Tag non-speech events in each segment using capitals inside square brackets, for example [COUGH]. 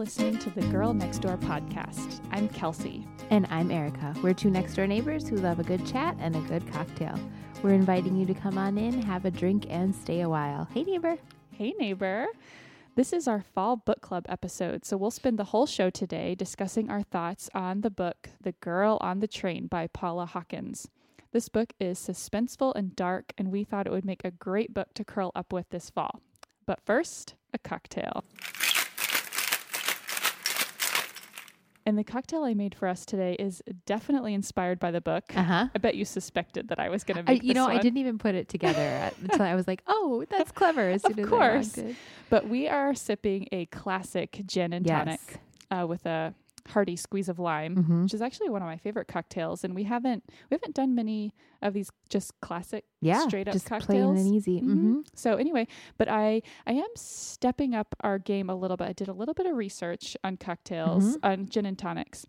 listening to the Girl Next Door podcast. I'm Kelsey. And I'm Erica. We're two next door neighbors who love a good chat and a good cocktail. We're inviting you to come on in, have a drink, and stay a while. Hey, neighbor. Hey, neighbor. This is our fall book club episode, so we'll spend the whole show today discussing our thoughts on the book The Girl on the Train by Paula Hawkins. This book is suspenseful and dark, and we thought it would make a great book to curl up with this fall. But first, a cocktail. And the cocktail I made for us today is definitely inspired by the book. Uh huh. I bet you suspected that I was going to make You this know, I didn't even put it together [LAUGHS] until I was like, oh, that's clever. As Of as course. in. But we are sipping a classic gin and tonic uh, with a hearty squeeze of lime, Mhm. which is actually one of my favorite cocktails. And we haven't we haven't done many of these just classic Yeah. straight up just plain and easy. Mhm. hmm So anyway, but I I am stepping up our game a little bit. I did a little bit of research on cocktails Mm-hmm. on gin and tonics,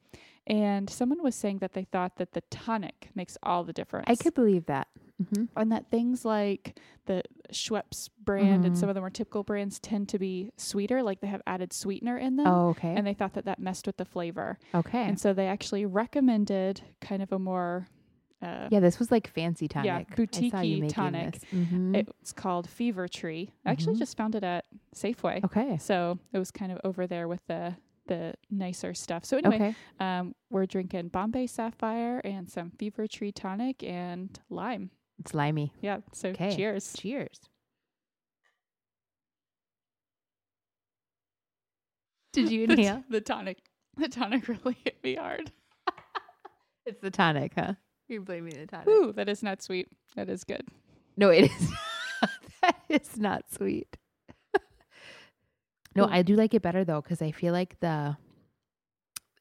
and someone was saying that they thought that the tonic makes all the difference. I could believe that. Hmm and that things like the Schweppes brand and Mhm. some of the more typical brands tend to be sweeter, like they have added sweetener in them. Oh, okay. And they thought that that messed with the flavor. okay. And so they actually recommended kind of a more, uh, yeah, this was like fancy tonic. Yeah, making tonic. Mhm. it's called Fever Tree. I actually Mhm. just found it at Safeway. okay. So it was kind of over there with the the nicer stuff. So anyway, Okay. um, we're drinking Bombay Sapphire and some Fever Tree tonic and lime. It's limey. Yeah. So Okay. cheers. Cheers. Did you [LAUGHS] The t- inhale? the tonic. The tonic [LAUGHS] really hit me hard. [LAUGHS] it's the tonic, huh? You're blaming the tonic. Ooh, that is not sweet. That is good. No, it is. that is not sweet. no, Ooh. I do like it better though because I feel like the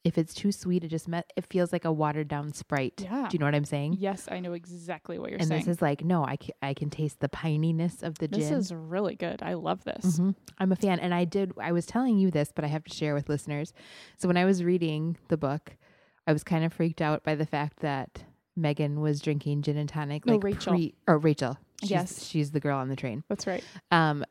if it's too sweet, it just met, it feels like a watered down Sprite. Yeah. Do you know what I'm saying? Yes, I know exactly what you're and saying. And this is like no, I can, I can taste the pininess of the This gin. This is really good. I love this. Mhm. I'm a fan, and I did. I was telling you this, but I have to share with listeners. So when I was reading the book, I was kind of freaked out by the fact that Megan was drinking gin and tonic. No, Like Rachel. Pre, or Rachel. She's, Yes. she's the girl on the train. That's right. Um,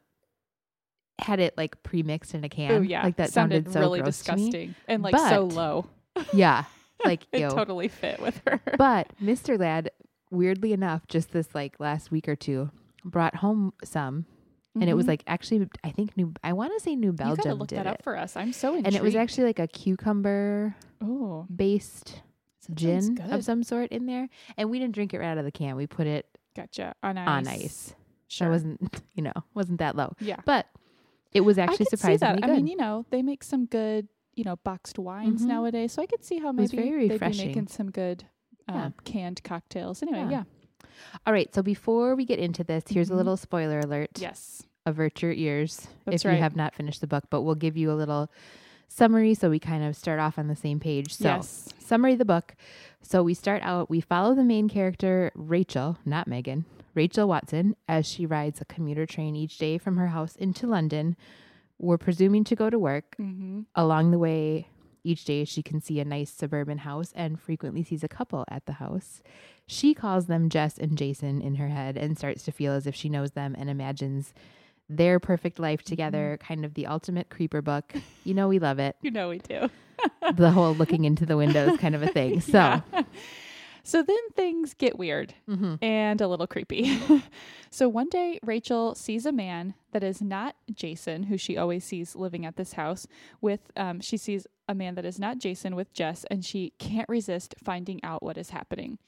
had it like pre-mixed in a can. Oh yeah, like that sounded, sounded so really gross to me. disgusting and like so low. Yeah, [LAUGHS] like It ew. totally fit with her. But Mr. Lad, weirdly enough, just this like last week or two, brought home some, and it was Mhm. like actually, I think New. I want to say New Belgium. you gotta look that it. up for us. I'm so intrigued. and it was actually like a cucumber oh based that gin of some sort in there and we didn't drink it right out of the can we put it Gotcha on ice. on ice so Sure. it wasn't [LAUGHS] you know wasn't that low yeah. but it was I actually surprisingly that. good I mean, you know, they make some good, you know, boxed wines Mhm. nowadays, so I could see how maybe they'd be making some good um, Yeah. canned cocktails. Anyway, Yeah. yeah. all right so before we get into this here's Mhm. a little spoiler alert Yes. avert your ears That's if you have not finished the book but we'll give you a little summary so we kind of start off on the same page so yes. summary of the book. So we start out, we follow the main character, Rachel, not Megan, Rachel Watson, as she rides a commuter train each day from her house into London. We're presuming to go to work. Mm-hmm. Along the way, each day she can see a nice suburban house and frequently sees a couple at the house. She calls them Jess and Jason in her head and starts to feel as if she knows them and imagines their perfect life together, kind of the ultimate creeper book. You know, we love it. [LAUGHS] You know we do. The whole looking into the windows kind of a thing. [LAUGHS] So, Yeah. So then things get weird mhm. and a little creepy. [LAUGHS] so one day, Rachel sees a man that is not Jason, who she always sees living at this house. With um, she sees a man that is not Jason with Jess, and she can't resist finding out what is happening.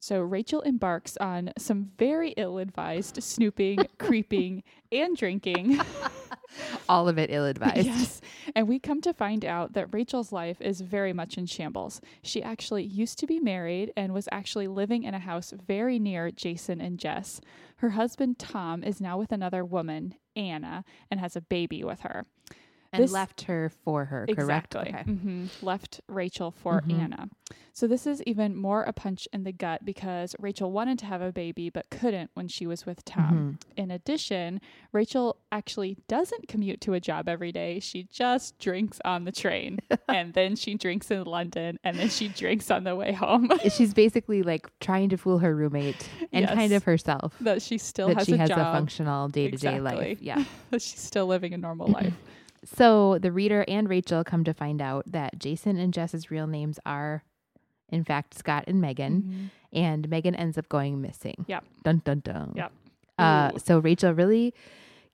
So Rachel embarks on some very ill-advised snooping, [LAUGHS] creeping, and drinking. [LAUGHS] all of it ill advised. Yes. And we come to find out that Rachel's life is very much in shambles. She actually used to be married and was actually living in a house very near Jason and Jess. Her husband, Tom, is now with another woman, Anna, and has a baby with her. And This- left her for her, correct? Exactly. Okay. hmm Left Rachel for Mhm. Anna. So this is even more a punch in the gut because Rachel wanted to have a baby but couldn't when she was with Tom. Mhm. In addition, Rachel actually doesn't commute to a job every day. She just drinks on the train [LAUGHS] and then she drinks in London and then she drinks on the way home. [LAUGHS] She's basically like trying to fool her roommate and kind of herself that she still that has she a has job. a functional day to day life. Yeah. [LAUGHS] that she's still living a normal life. So the reader and Rachel come to find out that Jason and Jess's real names are, in fact, Scott and Megan, Mhm. and Megan ends up going missing. Yep. Dun dun dun. Yep. Uh, so Rachel really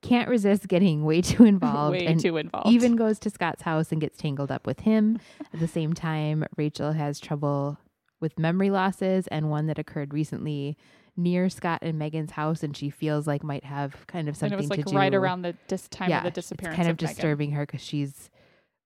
can't resist getting way too [LAUGHS] involved Way and too involved. even goes to Scott's house and gets tangled up with him. At the same time, Rachel has trouble with memory losses and one that occurred recently near Scott and Megan's house, and she feels like might have kind of and something it was like to do. right around the dis- time yeah, of the disappearance. it's kind of, Megan. disturbing her because she's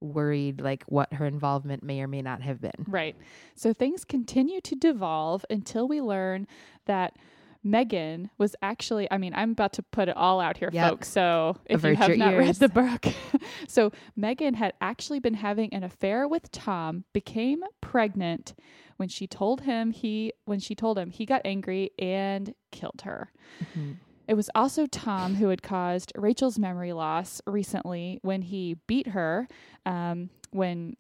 worried like what her involvement may or may not have been. Right. So things continue to devolve until we learn that Megan was actually, I mean, I'm about to put it all out here, Yep. folks. So if you have not read the book, [LAUGHS] so Megan had actually been having an affair with Tom, became pregnant when she told him he, when she told him he got angry and killed her. Mhm. It was also Tom who had caused Rachel's memory loss recently when he beat her. Um, when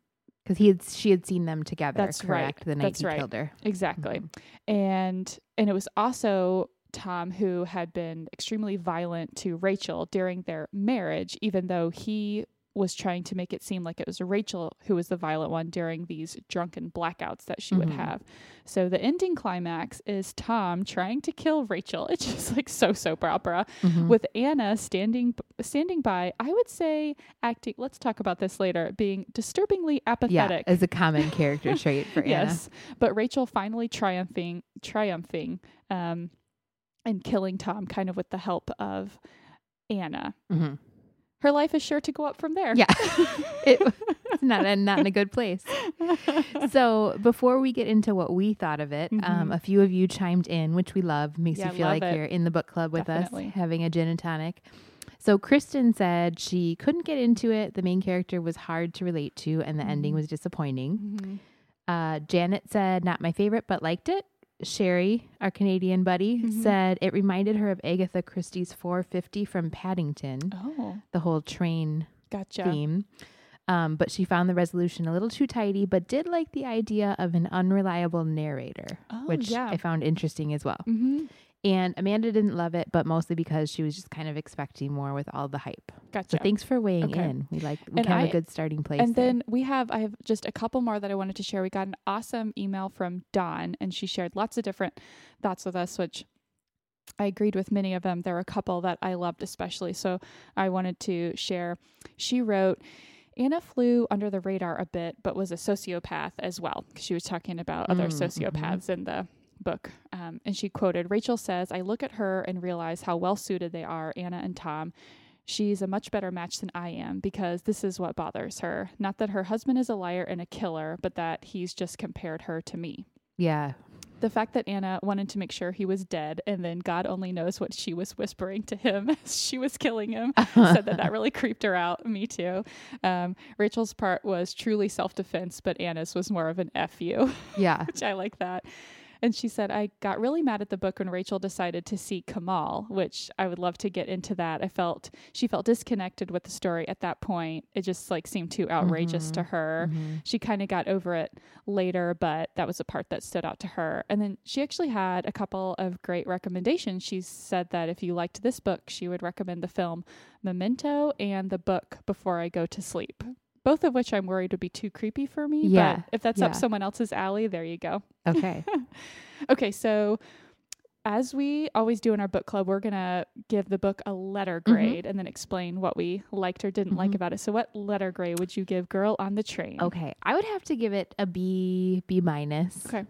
Because he had she had seen them together. That's right. The night That's he right. killed her. Exactly. Mm-hmm. And and it was also Tom who had been extremely violent to Rachel during their marriage, even though he was trying to make it seem like it was Rachel who was the violent one during these drunken blackouts that she would Mhm. have. So the ending climax is Tom trying to kill Rachel. [LAUGHS] It's just like so soap opera Mhm. with Anna standing standing by. I would say acting. Let's talk about this later. Being disturbingly apathetic yeah, as a common character [LAUGHS] trait for Anna. Yes, but Rachel finally triumphing, triumphing, um, and killing Tom, kind of with the help of Anna. hmm Her life is sure to go up from there. Yeah, [LAUGHS] it, it's not a, not in a good place. So before we get into what we thought of it, um, Mhm. a few of you chimed in, which we love. Makes Yeah, you feel like it. you're in the book club with Definitely. us, having a gin and tonic. So Kristen said she couldn't get into it. The main character was hard to relate to, and the ending Mhm. was disappointing. Mhm. Uh, Janet said not my favorite, but liked it. Sherry, our Canadian buddy, Mhm. said it reminded her of Agatha Christie's 450 from Paddington, Oh, the whole train gotcha. theme. Um, but she found the resolution a little too tidy, but did like the idea of an unreliable narrator, Oh, which yeah. I found interesting as well. hmm And Amanda didn't love it, but mostly because she was just kind of expecting more with all the hype. Gotcha. So thanks for weighing Okay. in. We like we And have I- a good starting place. and there. then we have I have just a couple more that I wanted to share. We got an awesome email from Dawn and she shared lots of different thoughts with us which I agreed with many of them. There were a couple that I loved especially. So I wanted to share. She wrote Anna flew under the radar a bit, but was a sociopath as well. She was talking about other Mm, mhm. sociopaths in the book. Um, and she quoted Rachel says, I look at her and realize how well suited they are, Anna and Tom. She's a much better match than I am because this is what bothers her. Not that her husband is a liar and a killer, but that he's just compared her to me. yeah, The fact that Anna wanted to make sure he was dead and then God only knows what she was whispering to him [LAUGHS] as she was killing him [LAUGHS] said that that really creeped her out. Me too. Um, Rachel's part was truly self defense, but Anna's was more of an F you, yeah, [LAUGHS] which I like that. And she said, I got really mad at the book when Rachel decided to see Kamal, which I would love to get into that. I felt she felt disconnected with the story at that point. It just like seemed too outrageous to her. Mhm. She kind of got over it later, but that was the part that stood out to her. And then she actually had a couple of great recommendations. She said that if you liked this book, she would recommend the film Memento and the book Before I Go to Sleep. Both of which I'm worried would be too creepy for me. Yeah, But if that's yeah. up someone else's alley, there you go. okay, [LAUGHS] Okay, so as we always do in our book club, we're going to give the book a letter grade and then explain what we liked or didn't like Mhm. about it. So, what letter grade would you give Girl on the Train? okay. I would have to give it a B, B minus. Okay.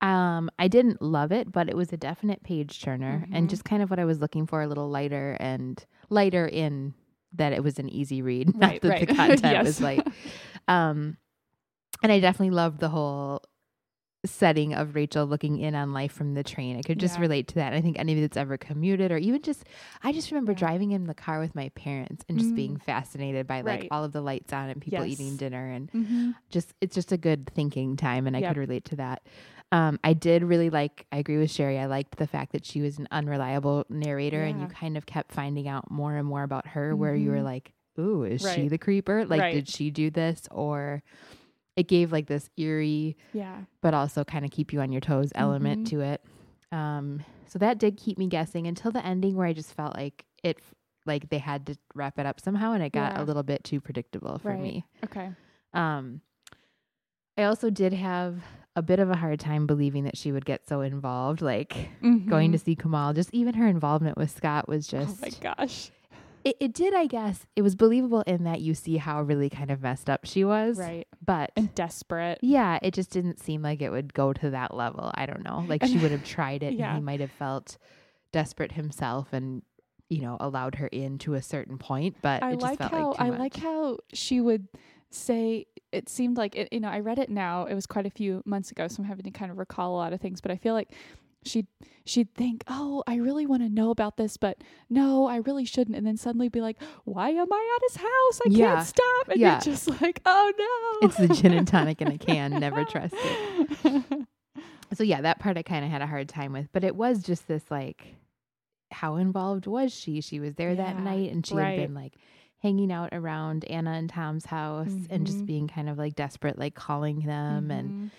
Um, I didn't love it, but it was a definite page turner Mhm. and just kind of what I was looking for, a little lighter and lighter in that it was an easy read, [LAUGHS] not Right, that right. the [LAUGHS] content Yes. was like Um, and I definitely loved the whole setting of Rachel looking in on life from the train. I could just Yeah. relate to that. I think anybody that's ever commuted or even just, I just remember Yeah. driving in the car with my parents and just being Mm. fascinated by like Right. all of the lights on and people Yes. eating dinner and Mm-hmm. just it's just a good thinking time and I Yep. could relate to that. Um, I did really like I agree with Sherry. I liked the fact that she was an unreliable narrator and you kind of kept finding out more and more about her where you were Mhm. like, Ooh, is she the creeper? Like Right. did she do this? Or it gave like this eerie Yeah. but also kind of keep you on your toes element Mhm. to it. Um, so that did keep me guessing until the ending where I just felt like it like they had to wrap it up somehow and it got Yeah. a little bit too predictable for Right. me. Okay. Um I also did have a bit of a hard time believing that she would get so involved like going to Mhm. see Kamal just even her involvement with Scott was just Oh my gosh. It, it did I guess it was believable in that you see how really kind of messed up she was Right. but And desperate. yeah it just didn't seem like it would go to that level I don't know like she would have tried it Yeah. and he might have felt desperate himself and you know allowed her in to a certain point but I it just like felt how like I much. like how she would say it seemed like it, you know I read it now it was quite a few months ago so I'm having to kind of recall a lot of things but I feel like she'd she'd think oh I really want to know about this but no I really shouldn't and then suddenly be like why am I at his house I Yeah. can't stop and Yeah. you're just like oh no it's the gin and tonic in a can [LAUGHS] never trust it [LAUGHS] so yeah that part i kind of had a hard time with but it was just this like how involved was she she was there that night and she right. had been like hanging out around anna and tom's house and just Mhm. being kind of like desperate like calling them and Mhm.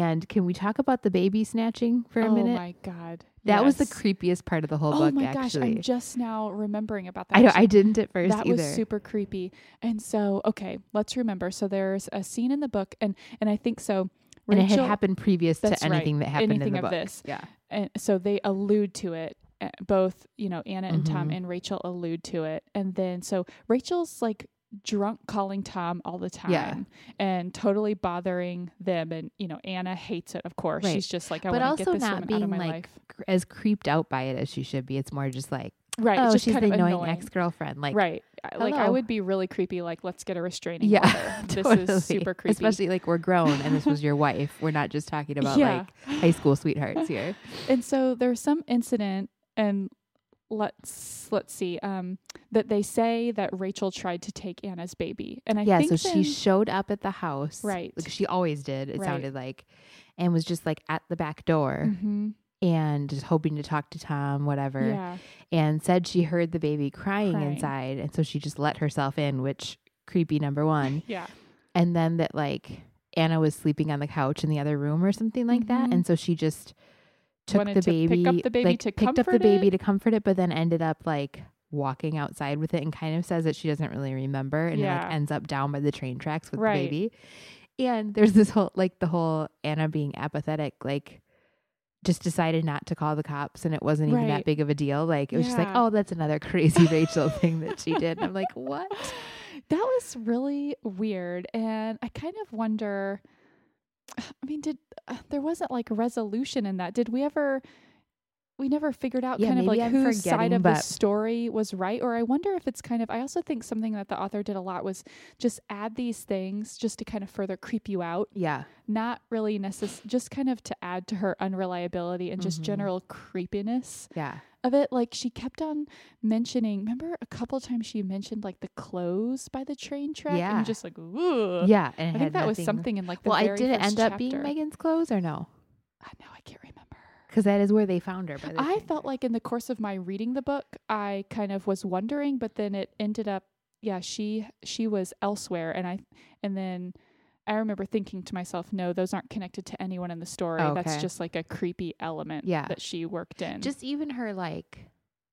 And can we talk about the baby snatching for a oh minute? Oh my god. That was the creepiest part of the whole oh book Oh my gosh actually. I'm just now remembering about that i don't i didn't at first that either. was super creepy. And so okay let's remember. So there's a scene in the book and and i think so and it had happened previous to That's right. anything that happened anything in the of book. this. Yeah. And so they allude to it uh, both you know anna and tom Mhm. and rachel allude to it. And then so rachel's like drunk calling tom all the time Yeah. and totally bothering them and you know anna hates it of course Right. she's just like i want to get this not woman out being, of my like, life as creeped out by it as she should be it's more just like right oh, just she's the annoying, annoying ex-girlfriend. Like, right I- like i would be really creepy like let's get a restraining yeah, order [LAUGHS] this totally. is super creepy Especially like we're grown and this was your wife. We're not just talking about Yeah. like high school sweethearts here. and so there's some incident and let's let's see um that they say that Rachel tried to take Anna's baby and I yeah, think so she showed up at the house, Right. Like she always did. It Right. sounded like, and was just like at the back door Mhm. and just hoping to talk to Tom, whatever. yeah And said she heard the baby crying, Crying. inside, and so she just let herself in, which creepy number one. [LAUGHS] yeah and then that like Anna was sleeping on the couch in the other room or something like that, Mhm. and so she just took the to pick baby, up the baby like, to picked up the baby it? to comfort it, but then ended up like walking outside with it, and kind of says that she doesn't really remember, and Yeah. like ends up down by the train tracks with Right. the baby. And there's this whole like the whole Anna being apathetic, like just decided not to call the cops and it wasn't even that big of a deal. Like it was just like, oh, that's another crazy [LAUGHS] Rachel thing that she did. And I'm like, what? that was really weird and I kind of wonder [SIGHS] I mean did uh, there wasn't like resolution in that did we ever we never figured out Yeah, kind of like I'm whose side of the story was right or I wonder if it's kind of I also think something that the author did a lot was just add these things just to kind of further creep you out Yeah. not really necess- just kind of to add to her unreliability and just Mhm. general creepiness Yeah. Of it like she kept on mentioning remember a couple times she mentioned like the clothes by the train track and Yeah. you're just like ooh Yeah. And I think that was something in like the Well, I did it end up being. Megan's clothes or no? Uh, I know I can't remember Because that is where they found her. By the I felt like in the course of my reading the book I kind of was wondering but then it ended up yeah she she was elsewhere and I and then I remember thinking to myself no those aren't connected to anyone in the story that's just like a creepy element Yeah. that she worked in just even her like.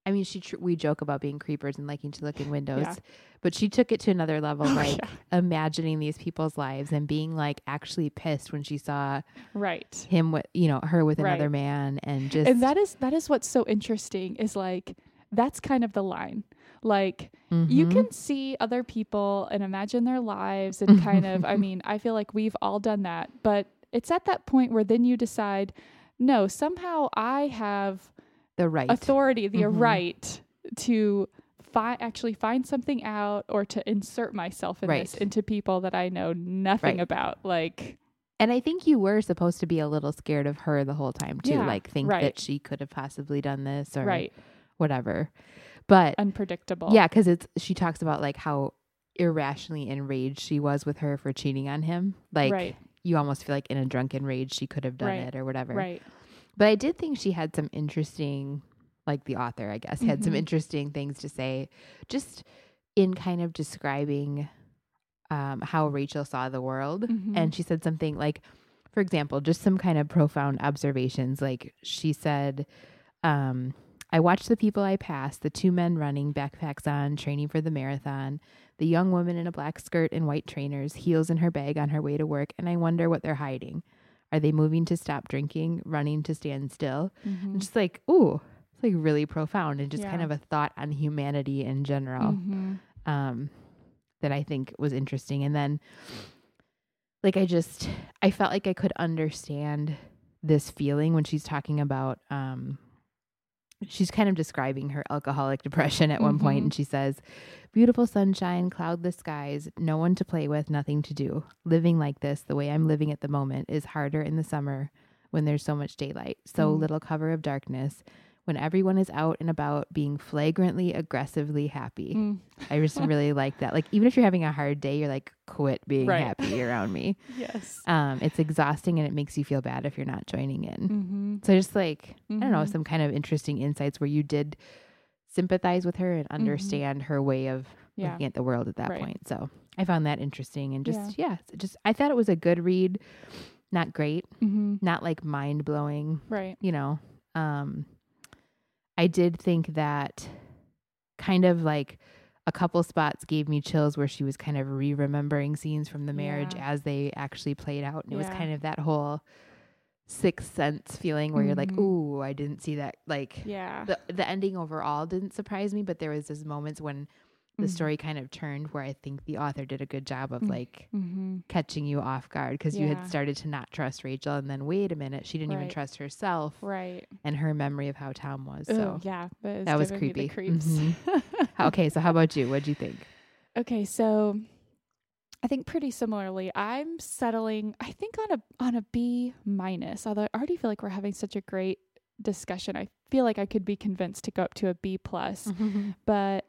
I mean, she tr- we joke about being creepers and liking to look in [LAUGHS] windows, Yeah. but she took it to another level, Oh, like yeah. imagining these people's lives and being like actually pissed when she saw right him with you know her with another Right. man and just and that is that is what's so interesting is like that's kind of the line like you Mhm. can see other people and imagine their lives and [LAUGHS] kind of i mean i feel like we've all done that but it's at that point where then you decide no somehow i have the right authority the Mhm. right to fi- actually find something out or to insert myself in this into people that i know nothing Right. about like And I think you were supposed to be a little scared of her the whole time too, Yeah, like think right. that she could have possibly done this or right whatever. But unpredictable yeah, because it's she talks about like how irrationally enraged she was with her for cheating on him. Like right you almost feel like in a drunken rage she could have done Right, it or whatever. right But I did think she had some interesting, like the author, I guess, had some Mhm. interesting things to say, just in kind of describing um, how Rachel saw the world. Mhm. And she said something like, for example, just some kind of profound observations. Like she said, um, I watch the people I pass, the two men running, backpacks on, training for the marathon, the young woman in a black skirt and white trainers, heels in her bag on her way to work, and I wonder what they're hiding. Are they moving to stop drinking, running to stand still? Mhm. And just like, ooh, it's like really profound and just kind of a thought on humanity in general Mhm. um, that I think was interesting. And then, like, I just, I felt like I could understand this feeling when she's talking about, um, she's kind of describing her alcoholic [LAUGHS] depression at one point, Mhm. and she says, Beautiful sunshine, cloudless skies, no one to play with, nothing to do. Living like this, the way I'm living at the moment, is harder in the summer when there's so much daylight, so Mm. little cover of darkness, when everyone is out and about being flagrantly, aggressively happy. Mm. I just [LAUGHS] really like that. Like even if you're having a hard day, you're like, quit being Right. happy around me. [LAUGHS] Yes. Um, it's exhausting and it makes you feel bad if you're not joining in. Mm-hmm. So just like I don't know, Mhm. some kind of interesting insights where you did sympathize with her and understand her way of Mm-hmm. Yeah. looking at the world at that Right. point. So I found that interesting and just yeah, it's just I thought it was a good read. Not great, Mm-hmm. not like mind blowing Right. you know um i did think that kind of like a couple spots gave me chills where she was kind of re-remembering scenes from the marriage Yeah. as they actually played out and it was kind of that whole sixth sense feeling where you're like Mhm. ooh i didn't see that like Yeah. the the ending overall didn't surprise me but there was those moments when the Mhm. story kind of turned where i think the author did a good job of Mm. like Mm-hmm. catching you off guard because you had started to not trust rachel and then wait a minute she didn't even trust herself Right. and her memory of how Tom was. So yeah. That, that was creepy. Creeps. Mhm. Okay, so how [LAUGHS] about you? What'd you think? Okay, so I think pretty similarly. I'm settling. I think on a on a B minus. Although I already feel like we're having such a great discussion. I feel like I could be convinced to go up to a B plus. [LAUGHS] But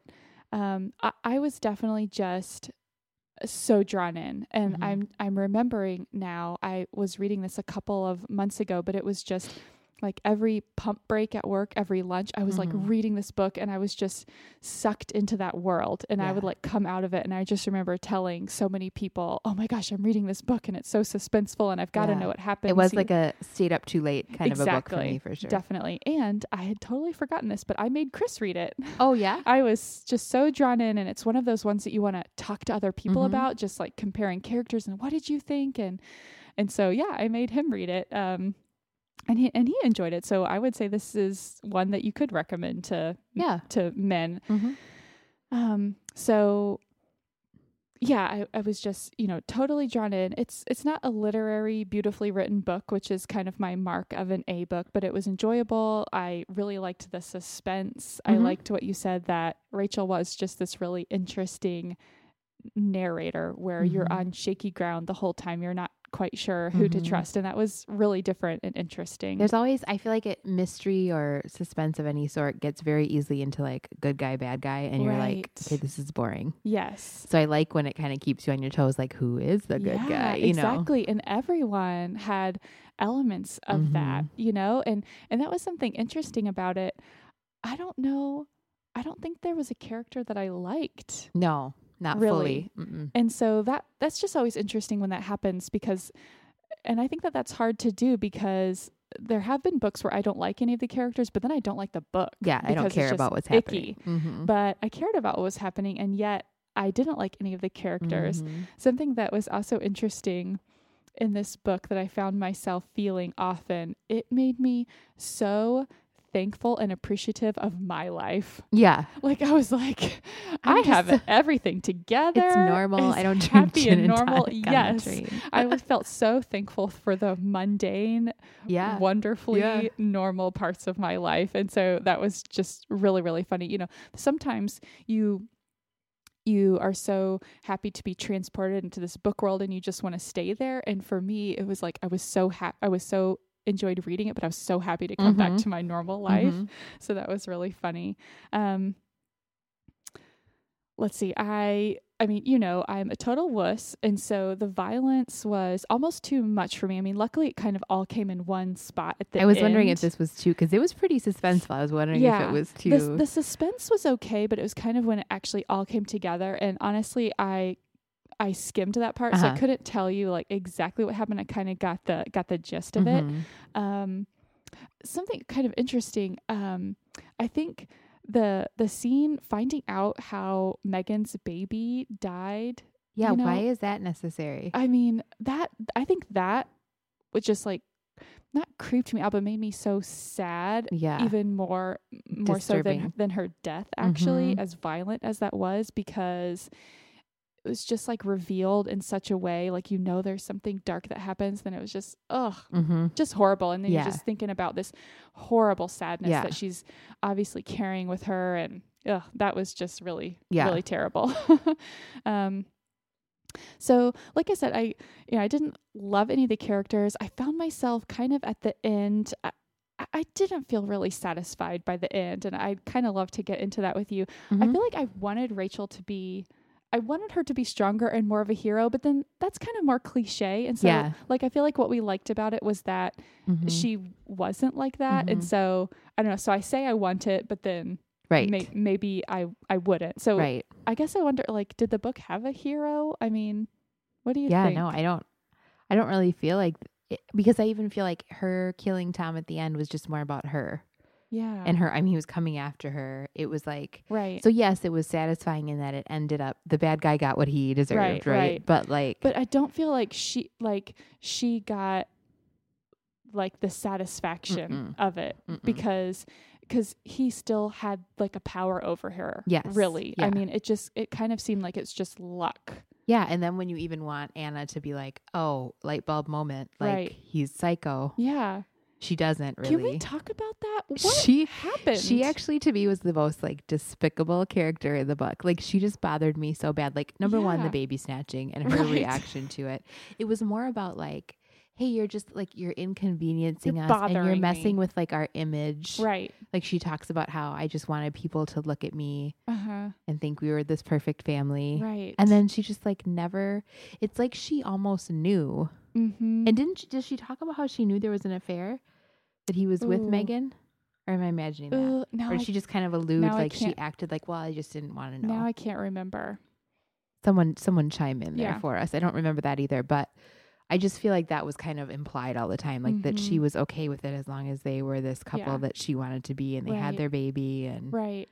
um, I, I was definitely just so drawn in, and Mhm. I'm I'm remembering now. I was reading this a couple of months ago, but it was just like every pump break at work, every lunch, I was Mhm. like reading this book and I was just sucked into that world. And I would like come out of it. And I just remember telling so many people, oh my gosh, I'm reading this book and it's so suspenseful and I've got to Yeah. know what happens. It was You- like a stayed up too late kind of a book for me for sure. Definitely. And I had totally forgotten this, but I made Chris read it. Oh yeah. [LAUGHS] I was just so drawn in, and it's one of those ones that you want to talk to other people Mhm. about, just like comparing characters and what did you think, and and so yeah, I made him read it, um, and he and he enjoyed it. So I would say this is one that you could recommend to Yeah. to men. Mm-hmm. Um, so yeah, I, I was just, you know, totally drawn in. It's it's not a literary, beautifully written book, which is kind of my mark of an A book, but it was enjoyable. I really liked the suspense. I Mhm. liked what you said that Rachel was just this really interesting narrator where you're Mhm. on shaky ground the whole time. You're not quite sure who to Mhm. trust. And that was really different and interesting. There's always I feel like it mystery or suspense of any sort gets very easily into like good guy, bad guy, and you're like, okay, this is boring. yes. So I like when it kind of keeps you on your toes, like who is the good yeah, guy? You know? exactly. And everyone had elements of that, Mm-hmm. you know, and and that was something interesting about it. I don't know. I don't think there was a character that I liked. No, not Really? fully. Mm-mm. And so that that's just always interesting when that happens because and I think that that's hard to do because there have been books where I don't like any of the characters, but then I don't like the book. Yeah, I don't care about what's happening. Mhm. But I cared about what was happening and yet I didn't like any of the characters. Mhm. Something that was also interesting in this book that I found myself feeling often, it made me so thankful and appreciative of my life. Yeah, Like I was like, I'm I just have everything together. it's normal. It's I don't [LAUGHS] drink happy gin and normal. Yes. I [LAUGHS] felt so thankful for the mundane, Yeah. wonderfully Yeah. normal parts of my life. And so that was just really, really funny. You know, sometimes you you are so happy to be transported into this book world and you just want to stay there. And for me, it was like I was so happy I was so enjoyed reading it, but I was so happy to come back Mhm. to my normal life. Mhm. So that was really funny. Um let's see. I I mean, you know, I'm a total wuss, and so the violence was almost too much for me. I mean, luckily it kind of all came in one spot at the I was wondering if this was too because it was pretty suspenseful. I was wondering if it was too. the, the suspense was okay, but it was kind of when it actually all came together. And honestly, I I skimmed that part, so I Uh-huh. couldn't tell you like exactly what happened. I kind of got the got the gist of it. Mhm. Um, something kind of interesting. Um, I think the the scene finding out how Megan's baby died. Yeah, you know, why is that necessary? I mean that I think that was just like not creeped me out, but made me so sad. yeah. Even more, more so than than her death. Actually, Mhm. as violent as that was, because it was just like revealed in such a way, like you know, there's something dark that happens. Then it was just ugh, mm-hmm. just horrible. And then Yeah. you're just thinking about this horrible sadness Yeah. that she's obviously carrying with her. And ugh, that was just really, Yeah. really terrible. [LAUGHS] um, so like I said, I, you know, I didn't love any of the characters. I found myself kind of at the end. I, I- I didn't feel really satisfied by the end, and I'd kind of love to get into that with you. I Mhm. feel like I wanted Rachel to be I wanted her to be stronger and more of a hero, but then that's kind of more cliche. And so Yeah. like I feel like what we liked about it was that Mhm. she wasn't like that. And Mhm. so I don't know. So I say I want it, but then right. may- maybe I I wouldn't. So right. I guess I wonder like did the book have a hero? I mean, what do you Yeah, think? no, I don't. I don't really feel like it, because I even feel like her killing Tom at the end was just more about her yeah. and her. I mean, he was coming after her. It was like right. so. Yes, it was satisfying in that it ended up the bad guy got what he deserved, Right, right? right. But like, but I don't feel like she like she got like the satisfaction of it Mm-mm. because because he still had like a power over her. Yes, Really. I mean, it just it kind of seemed like it's just luck. yeah, and then when you even want Anna to be like, "Oh, light bulb moment," like Right. he's psycho. Yeah. She doesn't really. Can we talk about that? What She- happened? She actually, to me, was the most like despicable character in the book. Like, she just bothered me so bad. Like, number one, the baby snatching and her Right. reaction to it. It was more about like, hey, you're just like you're inconveniencing You're us and you're messing me. with like our image. right. Like she talks about how I just wanted people to look at me Uh-huh. and think we were this perfect family. Right. And then she just like never. It's like she almost knew. mm-hmm. And didn't she, did she talk about how she knew there was an affair that he was with Ooh. Megan? Or am I imagining that? Ooh, now, or I, she just kind of allude like she acted like, well, I just didn't want to know. now I can't remember. someone someone chime in there Yeah. for us. I don't remember that either, but I just feel like that was kind of implied all the time, like that she Mhm. was okay with it as long as they were this couple Yeah. that she wanted to be and they had their baby and Right.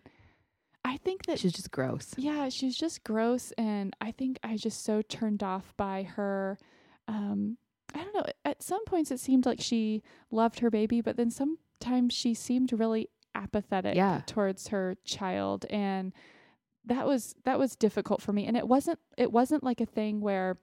I think that she's just gross. Yeah, she's just gross and I think I just so turned off by her um I don't know, at some points it seemed like she loved her baby, but then sometimes she seemed really apathetic Yeah. towards her child and that was that was difficult for me and it wasn't it wasn't like a thing where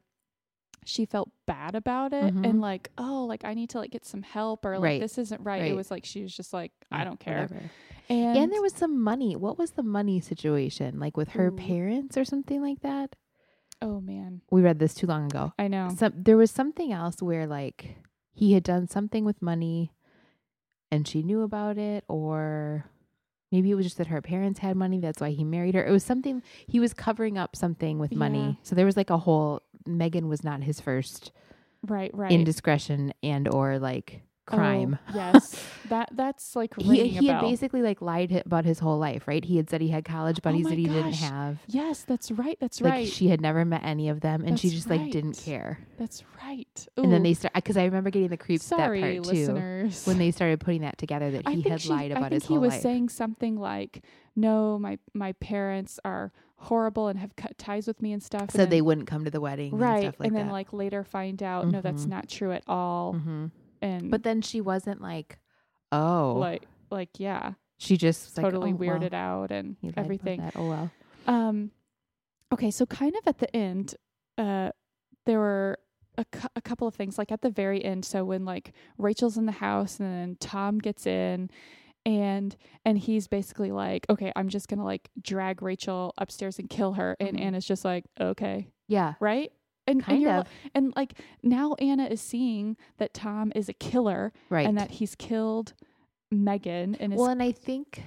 she felt bad about it Mhm. and like oh like I need to like get some help or like Right. this isn't right. It was like she was just like I don't care. whatever. And, And there was some money. What was the money situation? Like with her Ooh. parents or something like that? Oh man, We read this too long ago. I know. Some there was something else where like he had done something with money and she knew about it or maybe it was just that her parents had money that's why he married her. It was something he was covering up something with Yeah. money. So there was like a whole Megan was not his first Right, right. indiscretion and or like crime. Oh, yes, that that's like [LAUGHS] He he had basically like lied about his whole life, right? He had said he had college buddies Oh that he didn't have. Yes, that's right. That's right. Like right. she had never met any of them, and she That's just like didn't care. that's right. And then they start because I remember getting the creeps sorry, that part too listeners. when they started putting that together that I he had she, lied I about think his he whole was life. saying something like, "No, my my parents are horrible and have cut ties with me and stuff." so and they then, wouldn't come to the wedding, and right, stuff like and then that. like later find out, no, that's Mhm. not true at all. hmm And But then she wasn't like, oh, like like yeah, she just totally like, oh, well, weirded out and everything. Oh well, Um, okay, so kind of at the end, uh, there were a, cou- a couple of things. Like at the very end, so when like Rachel's in the house and then Tom gets in, and and he's basically like, okay, I'm just gonna like drag Rachel upstairs and kill her, and Mhm. Anna's just like, okay, yeah, right. And, and kind you're of and like now Anna is seeing that Tom is a killer right. and that he's killed Megan and well, and I think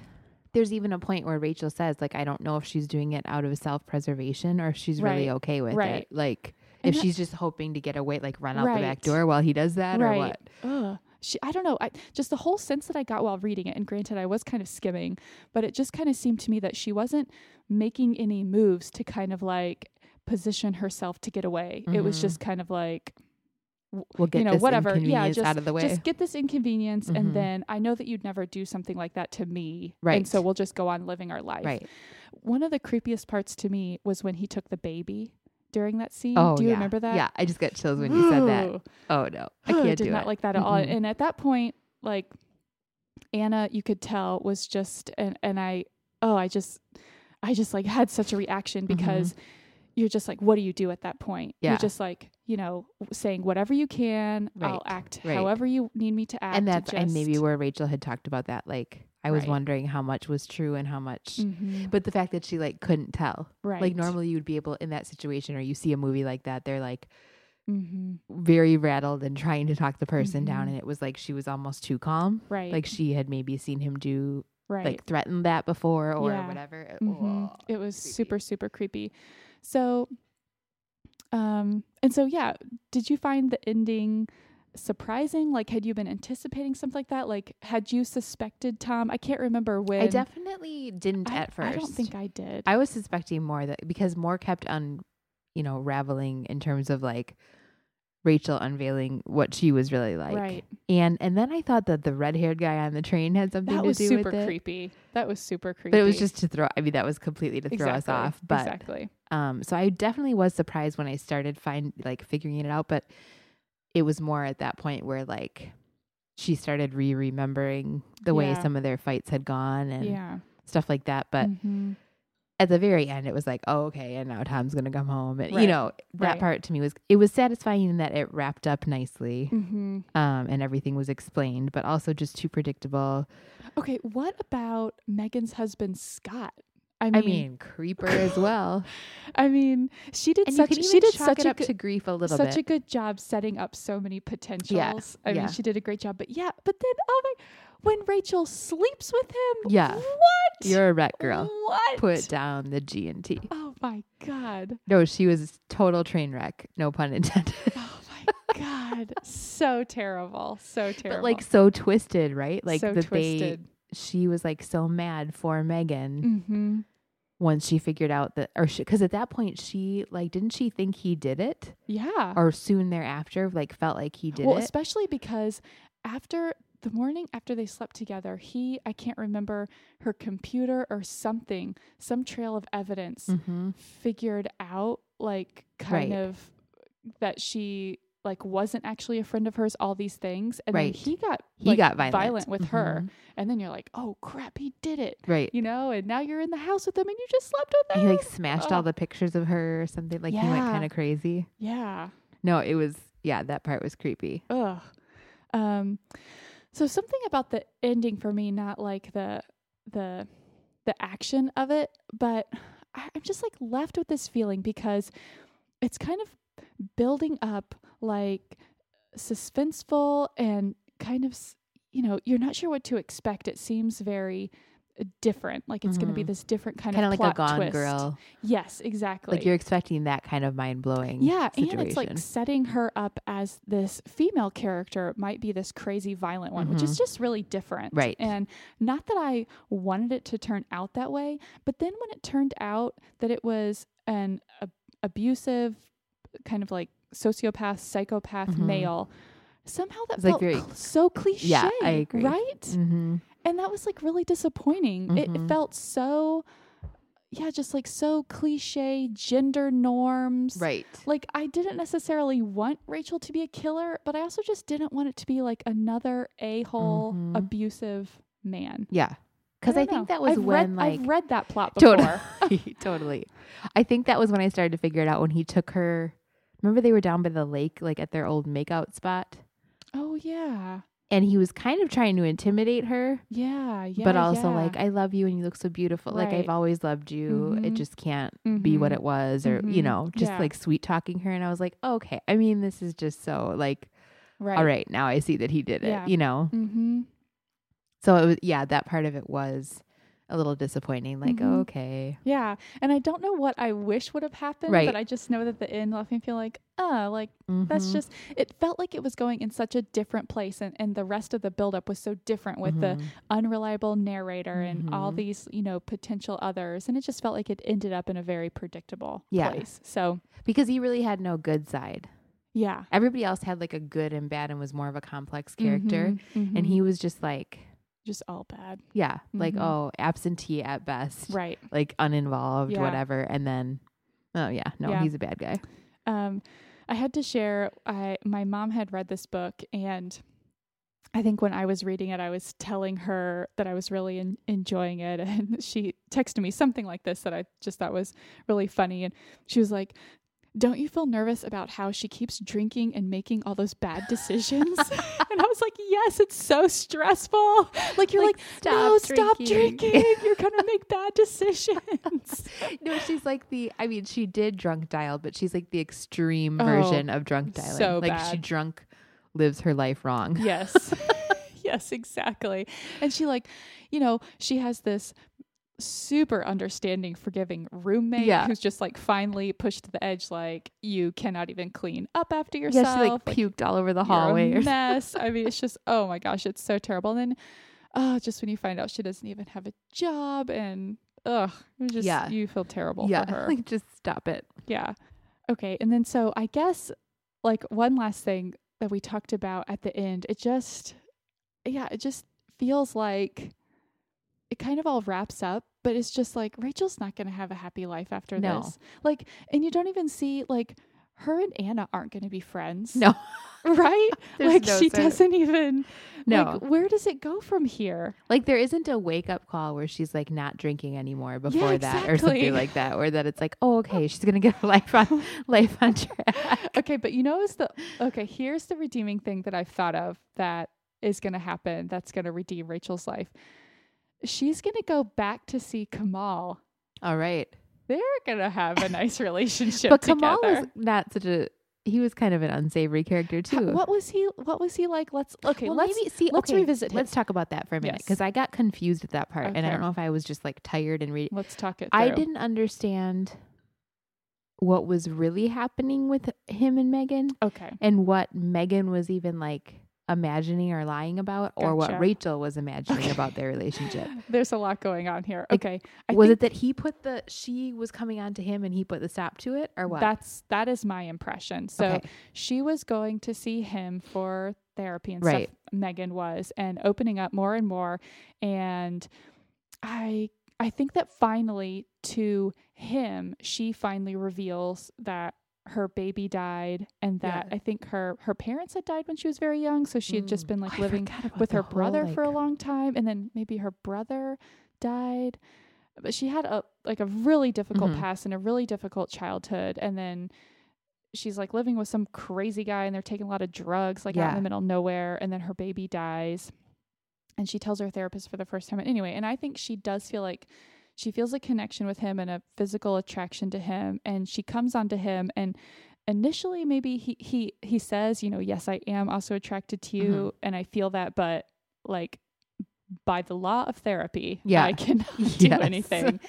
there's even a point where Rachel says, like, I don't know if she's doing it out of self preservation or if she's really okay with right. it. Like, And if that- she's just hoping to get away, like run out the back door while he does that, or what? Ugh. She, I don't know. I just the whole sense that I got while reading it, and granted, I was kind of skimming, but it just kind of seemed to me that she wasn't making any moves to kind of like position herself to get away. It was Mhm. just kind of like, We'll get you know this whatever yeah inconvenience just out of the way. just get this inconvenience Mhm. and then i know that you'd never do something like that to me right and so we'll just go on living our life right. one of the creepiest parts to me was when he took the baby during that scene Oh, do you yeah. remember that Yeah, I just got chills when you said that. [GASPS] Oh no, I I can't did do not it. like that at all. Mm-mm. And at that point, like Anna, you could tell was just and and I oh I just I just like had such a reaction Mm-hmm. You're just like what do you do at that point? Yeah. You're just like you know saying whatever you can. I'll act right. however you need me to act. and that's and maybe where Rachel had talked about that. Like I was Right. wondering how much was true and how much. Mhm. But the fact that she like couldn't tell, right like normally you would be able in that situation, or you see a movie like that, they're like hmm very rattled and trying to talk the person down, Mhm. and it was like she was almost too calm. right Like she had maybe seen him do right like threaten that before or Yeah. whatever. Mhm. Oh, It was creepy. super super creepy. So um and so yeah, did you find the ending surprising? Like had you been anticipating something like that? Like had you suspected Tom? I can't remember when I definitely didn't I- at first. I don't think I did. I was suspecting more that because more kept on, you know, raveling in terms of like Rachel unveiling what she was really like. right. And and then I thought that the red haired guy on the train had something That to was do super with it. creepy. That was super creepy. But it was just to throw I mean that was completely to throw exactly. us off. But exactly. Um so I definitely was surprised when I started find like figuring it out, but it was more at that point where like she started re remembering the way Yeah. some of their fights had gone and Yeah. stuff like that. But Mhm. at the very end it was like oh okay and now tom's gonna come home and you know that Right. part to me was it was satisfying in that it wrapped up nicely Mhm. um and everything was explained but also just too predictable Okay, what about Megan's husband Scott? I mean, i mean creeper as well [LAUGHS] I mean, she did and such you can even she did such a up good, to grief a little such bit a good job setting up so many potentials. I yeah. mean, she did a great job. But yeah, but then oh my, when Rachel sleeps with him, Yeah. what? you're a wreck girl What? put down the g and t Oh my god. no she was total train wreck no pun intended [LAUGHS] Oh my god. So terrible. So terrible. but like so twisted right like so that twisted. they she was like so mad for megan mm-hmm. Once she figured out that or because at that point she like didn't she think he did it Yeah. or soon thereafter like felt like he did it. well, it especially because after the morning after they slept together, he I can't remember her computer or something, some trail of evidence mm-hmm. figured out like kind Right. of that she like wasn't actually a friend of hers all these things and Right. then he got he like, got violent, with her Mhm. and then you're like oh crap he did it right you know and now you're in the house with him and you just slept with him he like smashed all Oh. the pictures of her or something like he went kind of crazy yeah no it was yeah that part was creepy Ugh. Um, so something about the ending for me, not like the the the action of it, but I, I'm just like left with this feeling because it's kind of building up like suspenseful and kind of s- you know you're not sure what to expect. It seems very different, like it's going to be this different kind, of kind of like a gone twist. girl Yes, exactly. like you're expecting that kind of mind-blowing Yeah, situation. and it's like setting her up as this female character might be this crazy violent one, which is Mhm. just really different. Right. And not that I wanted it to turn out that way, but then when it turned out that it was an ab- abusive kind of like sociopath, psychopath Mhm. male, somehow that It's, like, felt very- cl- so cliche. Yeah, I agree. Right? mm-hmm. and that was like really disappointing. It, it felt so yeah, just like so cliche gender norms. right Like I didn't necessarily want Rachel to be a killer, but I also just didn't want it to be like another a-hole Mhm. abusive man. yeah because I, don't think that was I've when read, like I've read that plot before. Totally. [LAUGHS] totally. I think that was when I started to figure it out when he took her. Remember they were down by the lake, like at their old makeout spot? oh yeah. And he was kind of trying to intimidate her, Yeah, yeah. but also yeah. like, I love you and you look so beautiful. Like, I've always loved you. It Mhm. just can't be what Mhm. it was, or, you Mhm. know, just Yeah. like sweet talking her. And I was like, okay. I mean, this is just so like, right. all right, now I see that he did it, Yeah. you know? Mm-hmm. So it was, yeah, that part of it was a little disappointing. Like, Mhm. okay. Yeah. And I don't know what I wish would have happened, Right. but I just know that the end left me feel like, oh, like that's Mhm. just it felt like it was going in such a different place and, and the rest of the buildup was so different with the Mhm. unreliable narrator and all Mhm. these, you know, potential others. And it just felt like it ended up in a very predictable Yeah. place. So because he really had no good side. Yeah. Everybody else had like a good and bad and was more of a complex character. Mhm, And mhm. he was just like, just all bad. yeah, like, Mhm. oh, absentee at best, Right. like uninvolved, Yeah. whatever. And then, oh, yeah, no, Yeah. he's a bad guy. Um, I had to share. I my mom had read this book, and I think when I was reading it, I was telling her that I was really en- enjoying it, [LAUGHS] and she texted me something like this that I just thought was really funny, and she was like. Don't you feel nervous about how she keeps drinking and making all those bad decisions? [LAUGHS] and I was like, yes, it's so stressful. Like you're like, Like, no, stop stop drinking." drinking. [LAUGHS] You're gonna make bad decisions. no, she's like the, I mean, she did drunk dial, but she's like the extreme Oh, version of drunk dialing. so like she drunk lives her life wrong. Yes. [LAUGHS] yes, exactly. And she like, you know, she has this super understanding, forgiving roommate Yeah. who's just like finally pushed to the edge, like you cannot even clean up after yourself. Yeah, she like puked all over the hallway. mess. [LAUGHS] I mean, it's just oh my gosh, it's so terrible. And then oh, just when you find out she doesn't even have a job and ugh, just Yeah. you feel terrible yeah, for her. [LAUGHS] like just stop it. Yeah. Okay. And then so I guess like one last thing that we talked about at the end, it just yeah, it just feels like it kind of all wraps up, but it's just like Rachel's not going to have a happy life after No. this. Like and you don't even see like her and Anna aren't going to be friends. No, [LAUGHS] Right? [LAUGHS] Like no she of- doesn't even no. like where does it go from here? Like there isn't a wake up call where she's like not drinking anymore before that or something like that, or that it's like, oh, okay, she's gonna get her [LAUGHS] life on life on track. okay, but you know is the okay, here's the redeeming thing that I've thought of that is gonna happen that's gonna redeem Rachel's life. She's gonna go back to see Kamal. All right, They're gonna have a nice [LAUGHS] relationship but together. Kamal was not such a. He was kind of an unsavory character too. what was he what was he like? Let's okay, well, let's maybe see. let's okay, revisit him. Let's talk about that for a minute Yes. because I got confused at that part, and I don't know if I was just like tired and reading. let's talk it through. I didn't understand what was really happening with him and Megan, Okay. and what Megan was even like imagining or lying about, or what Rachel was imagining Okay. about their relationship. [LAUGHS] There's a lot going on here. Okay. I was it that he put the she was coming on to him and he put the stop to it, or what? that's that is my impression. So okay. she was going to see him for therapy and Right. stuff megan was and opening up more and more and i i think that finally to him she finally reveals that her baby died and that Yeah. i think her her parents had died when she was very young so she had just Mm. been like living with her brother for a long time and then maybe her brother died but she had a like a really difficult Mhm. past and a really difficult childhood and then she's like living with some crazy guy and they're taking a lot of drugs like out in the middle of nowhere and then her baby dies and she tells her therapist for the first time anyway and i think she does feel like she feels a connection with him and a physical attraction to him and she comes onto him and initially maybe he he he says you know yes i am also attracted to you Mhm. and i feel that but like by the law of therapy Yeah. i cannot [LAUGHS] do Yes. anything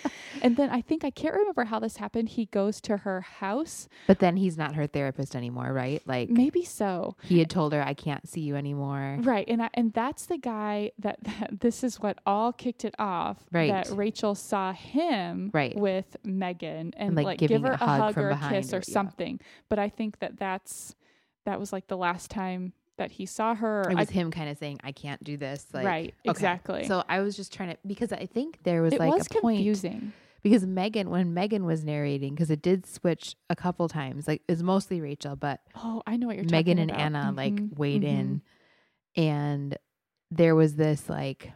and then i think i can't remember how this happened he goes to her house But then he's not her therapist anymore, right? Like maybe so he had told her, "I can't see you anymore." Right, and I, and that's the guy that, that this is what all kicked it off. Right. that Rachel saw him Right. with Megan and, like, like, give her a a hug hug or a kiss or- or yeah. something. But I think that that's that was like the last time that he saw her. It I- was him kind of saying, "I can't do this." Like, right, okay. exactly. So I was just trying to because I think there was it like was a point confusing. because Megan when Megan was narrating because it did switch a couple times like it's mostly Rachel but Oh, I know what you're Megan and about. Anna like Mhm, weighed mhm. in and there was this like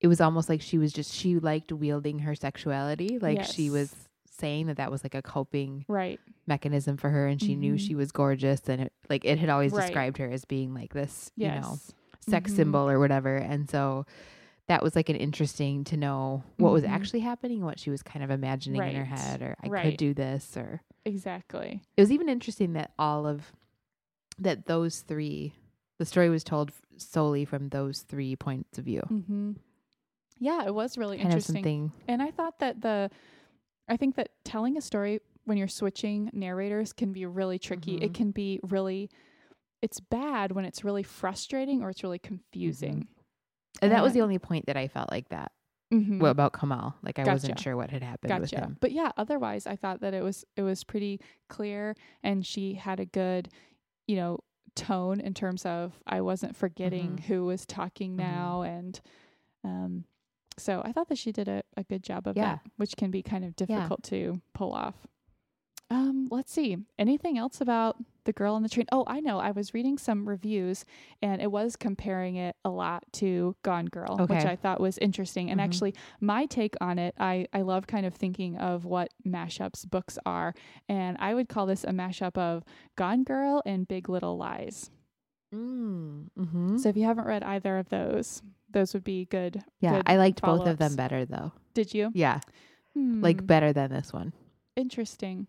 it was almost like she was just she liked wielding her sexuality like she was Yes. Saying that that was like a coping Right, mechanism for her and she knew Mhm. she was gorgeous and it, like it had always Right. described her as being like this yes. you know sex Mhm. symbol or whatever. And so that was like an interesting to know what was Mhm. actually happening, what she was kind of imagining in her head, or I could do this, or Exactly. it was even interesting that all of that those three, the story was told solely from those three points of view. hmm Yeah, it was really Kind interesting. And I thought that the, I think that telling a story when you're switching narrators can be really tricky. It Mhm. can be really, it's bad when it's really frustrating or it's really confusing. and that was the only point that I felt like that Mhm. What about Kamal? Like I wasn't sure what had happened with him. But yeah, otherwise I thought that it was it was pretty clear and she had a good, you know, tone in terms of I wasn't forgetting Mhm. who was talking Mhm. now and um so I thought that she did a, a good job of Yeah. that, which can be kind of difficult to pull off. Um, let's see. Anything else about the girl on the train? Oh, I know. I was reading some reviews and it was comparing it a lot to Gone Girl, which I thought was interesting. And Mhm. actually my take on it, I, I love kind of thinking of what mashups books are. And I would call this a mashup of Gone Girl and Big Little Lies. Mm, hmm So if you haven't read either of those, those would be good. yeah, good I liked both of them better though. Did you? Yeah, Hmm. like better than this one. interesting.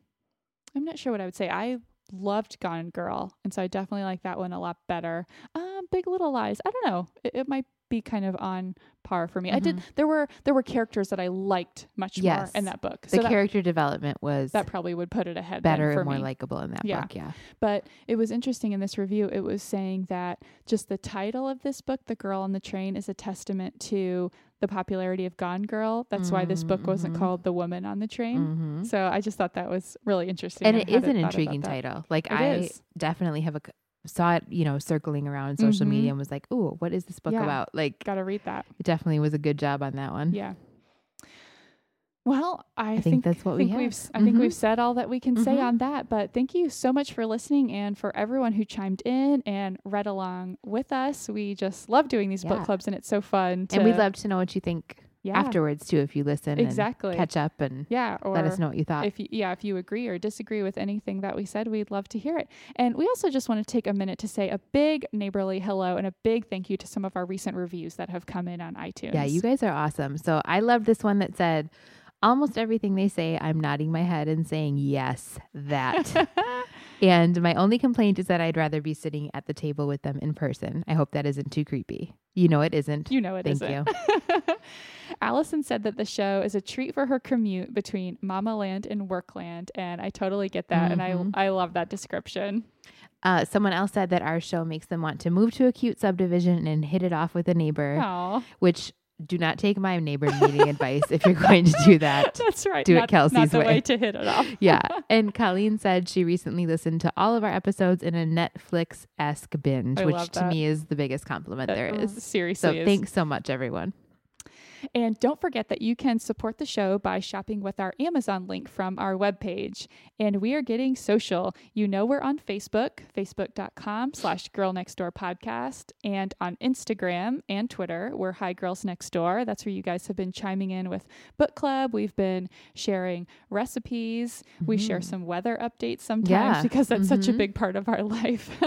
I'm not sure what I would say. I loved Gone Girl, and so I definitely like that one a lot better. Um, Big Little Lies. I don't know. It, it might be kind of on par for me. I did. There were there were characters that I liked much more in that book. The that, character development was that probably would put it ahead better and more likable in that Yeah. book. Yeah. But it was interesting in this review. It was saying that just the title of this book, "The Girl on the Train," is a testament to the popularity of Gone Girl. That's why this book wasn't Mhm. called "The Woman on the Train." hmm So I just thought that was really interesting. And it is an intriguing title. Like It I is. definitely have a saw it, you know, circling around social Mhm. media and was like, "Oh, what is this book Yeah. about?" Like Got to read that. it definitely was a good job on that one. Yeah. Well, I, I think that's what we think we've have. s- I think Mhm. we've said all that we can say Mhm. on that. But thank you so much for listening and for everyone who chimed in and read along with us. We just love doing these book clubs, and it's so fun. To, And we'd love to know what you think yeah, afterwards too, if you listen exactly. and catch up and yeah, or let us know what you thought. if you, yeah, if you agree or disagree with anything that we said, we'd love to hear it. And we also just want to take a minute to say a big neighborly hello and a big thank you to some of our recent reviews that have come in on iTunes. Yeah, you guys are awesome. So I love this one that said, almost everything they say, I'm nodding my head and saying, yes, that. [LAUGHS] and my only complaint is that I'd rather be sitting at the table with them in person. I hope that isn't too creepy. You know it isn't. You know it Thank not [LAUGHS] Allison said that the show is a treat for her commute between Mama Land and Workland, and I totally get that, Mhm. and I I love that description. Uh, someone else said that our show makes them want to move to a cute subdivision and hit it off with a neighbor, Oh, which do not take my neighbor meeting advice if you're going to do [LAUGHS] that. that's right. Do it not, Kelsey's not the way. way. to hit it off. [LAUGHS] Yeah. [LAUGHS] And Colleen said she recently listened to all of our episodes in a Netflix esque binge, I which to me is the biggest compliment there is. seriously. So is. thanks so much, everyone. And don't forget that you can support the show by shopping with our Amazon link from our webpage. And we are getting social. You know we're on Facebook, facebook.com slash girl next door podcast. And on Instagram and Twitter, we're Hi Girls Next Door. That's where you guys have been chiming in with book club. We've been sharing recipes. We share some weather updates sometimes Yeah. because that's such a Mhm. big part of our [LAUGHS] life.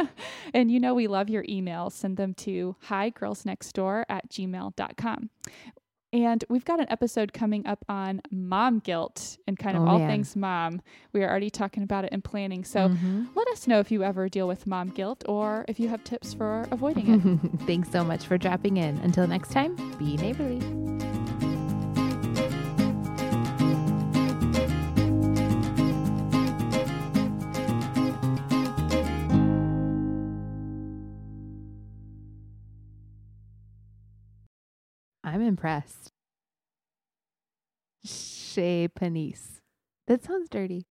and you know we love your emails. Send them to hi girls next door at gmail.com. And we've got an episode coming up on mom guilt and kind of Oh, all man. things mom. We are already talking about it and planning. So Mhm. let us know if you ever deal with mom guilt or if you have tips for avoiding it. [LAUGHS] Thanks so much for dropping in. Until next time, be neighborly. I'm impressed. Chez Panisse. That sounds dirty.